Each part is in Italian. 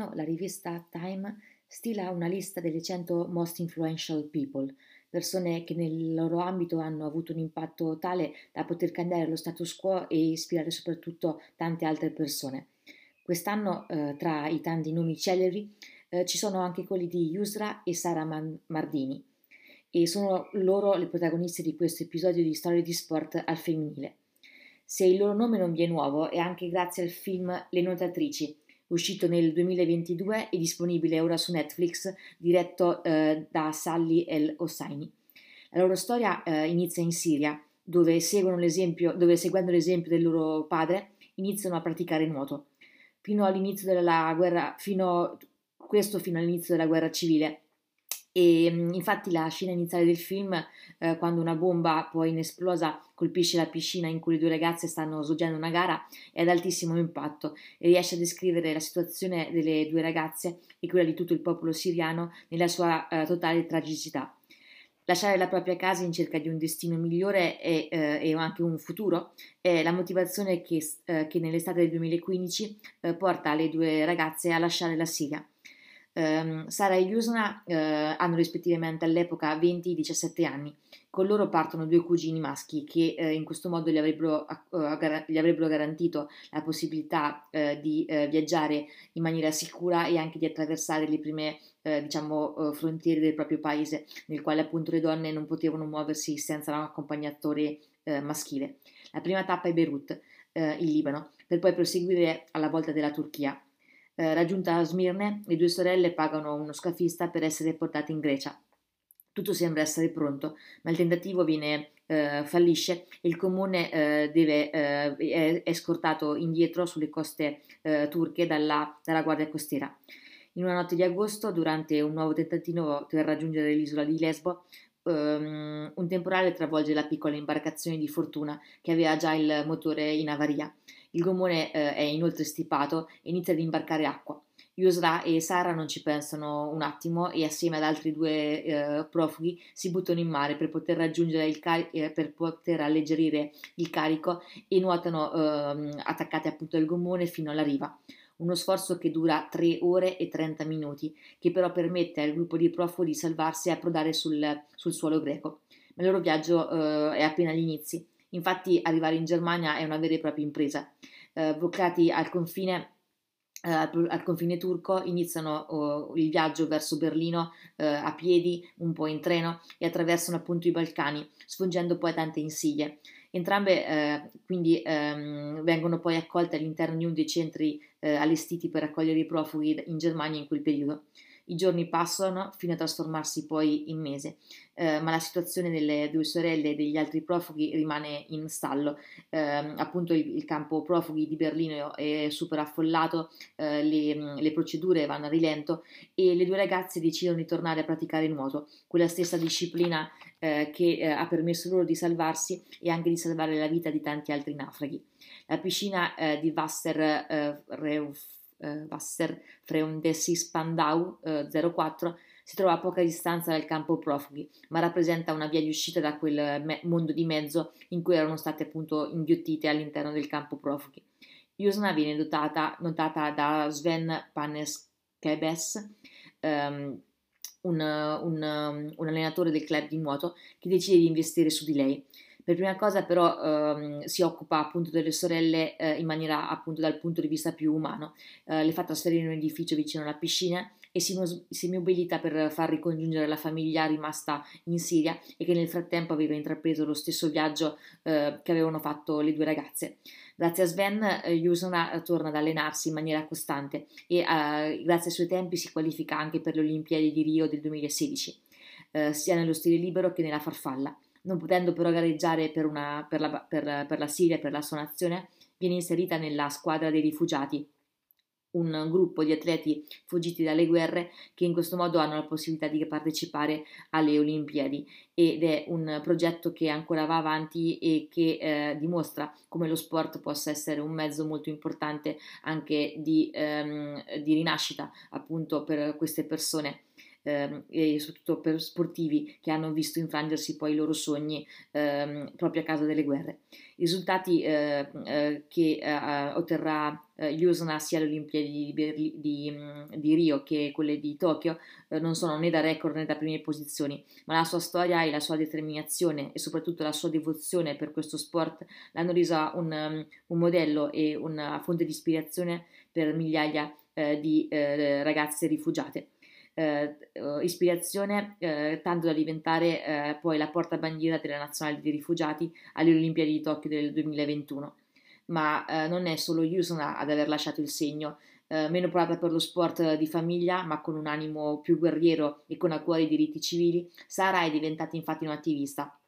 Quest'anno la rivista Time stila una lista delle 100 most influential people, persone che nel loro ambito hanno avuto un impatto tale da poter cambiare lo status quo e ispirare soprattutto tante altre persone. Quest'anno, eh, tra i tanti nomi celebri, eh, ci sono anche quelli di Yusra e Sara Mardini, e sono loro le protagoniste di questo episodio di Storie di Sport al femminile. Se il loro nome non vi è nuovo, è anche grazie al film Le Nuotatrici, uscito nel 2022 e disponibile ora su Netflix, diretto eh, da Sally El Hosseini. La loro storia eh, inizia in Siria, dove, dove, seguendo l'esempio del loro padre iniziano a praticare nuoto. Fino all'inizio della guerra, fino, questo fino all'inizio della guerra civile, e mm, infatti la scena iniziale del film, eh, quando una bomba poi inesplosa colpisce la piscina in cui le due ragazze stanno svolgendo una gara, è ad altissimo impatto e riesce a descrivere la situazione delle due ragazze e quella di tutto il popolo siriano nella sua eh, totale tragicità. Lasciare la propria casa in cerca di un destino migliore e, eh, e anche un futuro è la motivazione che, eh, che nell'estate del 2015 eh, porta le due ragazze a lasciare la Siria. Um, Sara e Yusna uh, hanno rispettivamente all'epoca 20 e 17 anni. Con loro partono due cugini maschi che uh, in questo modo gli avrebbero, uh, gli avrebbero garantito la possibilità di viaggiare in maniera sicura e anche di attraversare le prime diciamo, frontiere del proprio paese, nel quale appunto le donne non potevano muoversi senza un accompagnatore maschile. La prima tappa è Beirut, il Libano, per poi proseguire alla volta della Turchia. Eh, raggiunta Smirne, le due sorelle pagano uno scafista per essere portate in Grecia. Tutto sembra essere pronto, ma il tentativo viene, eh, fallisce e il comune eh, deve, eh, è, è, scortato indietro sulle coste eh, turche dalla, dalla guardia costiera. In una notte di agosto, durante un nuovo tentativo per raggiungere l'isola di Lesbo, um, un temporale travolge la piccola imbarcazione di fortuna che aveva già il motore in avaria. Il gommone eh, è inoltre stipato e inizia ad imbarcare acqua. Yusra e Sara non ci pensano un attimo e assieme ad altri due eh, profughi si buttano in mare per poter raggiungere il carico, eh, per poter alleggerire il carico e nuotano eh, attaccati appunto al gommone fino alla riva. Uno sforzo che dura 3 ore e 30 minuti, che però permette al gruppo di profughi di salvarsi e approdare sul, sul suolo greco. Ma il loro viaggio eh, è appena agli inizi. Infatti arrivare in Germania è una vera e propria impresa. Eh, bloccati al confine, eh, al confine turco iniziano oh, il viaggio verso Berlino eh, a piedi, un po' in treno e attraversano appunto i Balcani, sfungendo poi tante insidie. Entrambe eh, quindi ehm, vengono poi accolte all'interno di uno dei centri eh, allestiti per accogliere i profughi in Germania in quel periodo. I giorni passano fino a trasformarsi poi in mese, eh, ma la situazione delle due sorelle e degli altri profughi rimane in stallo. Eh, appunto il, il, campo profughi di Berlino è super affollato, eh, le, le, procedure vanno a rilento e le due ragazze decidono di tornare a praticare nuoto, quella stessa disciplina eh, che eh, ha permesso loro di salvarsi e anche di salvare la vita di tanti altri naufraghi. La piscina eh, di Wasser eh, Wasser Freundesi Spandau eh, 04 si trova a poca distanza dal campo profughi, ma rappresenta una via di uscita da quel me- mondo di mezzo in cui erano state appunto inghiottite all'interno del campo profughi. Yusna viene dotata, notata da Sven Paneskebes, um, un, un, un, allenatore del club di nuoto, che decide di investire su di lei. Per prima cosa però ehm, si occupa appunto delle sorelle eh, in maniera appunto dal punto di vista più umano, eh, le fa trasferire in un edificio vicino alla piscina e si, si, mobilita per far ricongiungere la famiglia rimasta in Siria e che nel frattempo aveva intrapreso lo stesso viaggio eh, che avevano fatto le due ragazze. Grazie a Sven, eh, Yusona torna ad allenarsi in maniera costante e eh, grazie ai suoi tempi si qualifica anche per le Olimpiadi di Rio del 2016, eh, sia nello stile libero che nella farfalla non potendo però gareggiare per, una, per, la, per, per la Siria per la sua nazione, viene inserita nella squadra dei rifugiati, un gruppo di atleti fuggiti dalle guerre che in questo modo hanno la possibilità di partecipare alle Olimpiadi ed è un progetto che ancora va avanti e che eh, dimostra come lo sport possa essere un mezzo molto importante anche di, ehm, di rinascita appunto per queste persone ehm, e soprattutto per sportivi che hanno visto infrangersi poi i loro sogni ehm, proprio a causa delle guerre. I risultati eh, eh, che eh, otterrà eh, USNA sia alle Olimpiadi di, di, di, Rio che quelle di Tokyo eh, non sono né da record né da prime posizioni, ma la sua storia e la sua determinazione e soprattutto la sua devozione per questo sport l'hanno resa un, um, un modello e una fonte di ispirazione per migliaia eh, di eh, ragazze rifugiate. Eh, ispirazione eh, tanto da diventare eh, poi la portabandiera della nazionale dei rifugiati alle Olimpiadi di Tokyo del 2021. Ma eh, non è solo Yusuna ad aver lasciato il segno, eh, meno provata per lo sport di famiglia, ma con un animo più guerriero e con a cuore i diritti civili, Sara è diventata infatti un'attivista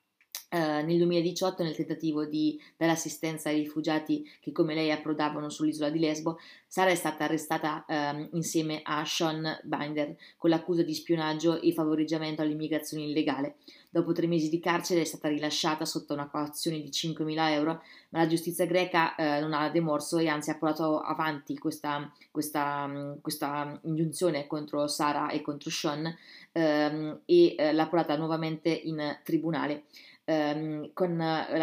Uh, nel 2018 nel tentativo di dare assistenza ai rifugiati che come lei approdavano sull'isola di Lesbo, Sara è stata arrestata um, insieme a Sean Binder con l'accusa di spionaggio e favoreggiamento all'immigrazione illegale. Dopo tre mesi di carcere è stata rilasciata sotto una cauzione di 5.000 euro, ma la giustizia greca uh, non ha demorso e anzi ha portato avanti questa, questa, um, questa ingiunzione contro Sara e contro Sean um, e uh, l'ha portata nuovamente in tribunale ehm, con,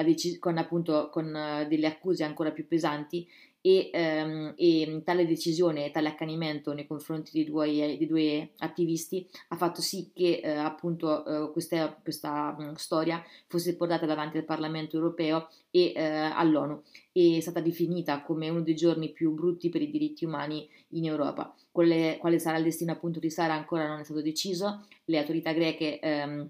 dec- con, appunto, con delle accuse ancora più pesanti e, ehm, e, tale decisione tale accanimento nei confronti dei due, dei due attivisti ha fatto sì che eh, appunto eh, questa, questa mh, storia fosse portata davanti al Parlamento europeo e eh, all'ONU e è stata definita come uno dei giorni più brutti per i diritti umani in Europa. Quale, quale sarà il destino appunto di Sara ancora non è stato deciso, le autorità greche ehm,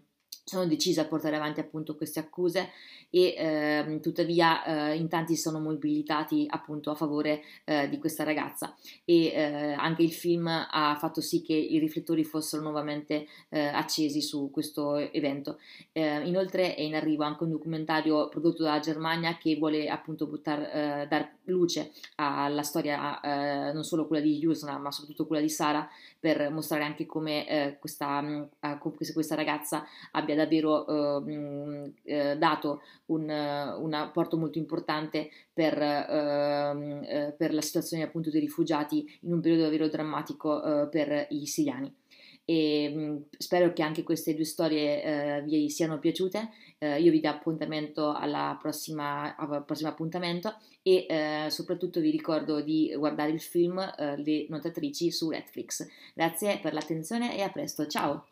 sono decise a portare avanti appunto queste accuse e eh, tuttavia eh, in tanti sono mobilitati appunto a favore eh, di questa ragazza e eh, anche il film ha fatto sì che i riflettori fossero nuovamente eh, accesi su questo evento. Eh, inoltre è in arrivo anche un documentario prodotto dalla Germania che vuole appunto buttare, dar luce alla storia non solo quella di Yusna ma soprattutto quella di Sara per mostrare anche come questa, questa ragazza abbia davvero eh, eh, dato un, un, apporto molto importante per, ehm, eh, per, la situazione appunto dei rifugiati in un periodo davvero drammatico eh, per i siriani. E, spero che anche queste due storie eh, vi siano piaciute. Eh, io vi do appuntamento alla prossima, al prossimo appuntamento e eh, soprattutto vi ricordo di guardare il film eh, Le nuotatrici su Netflix. Grazie per l'attenzione e a presto, ciao!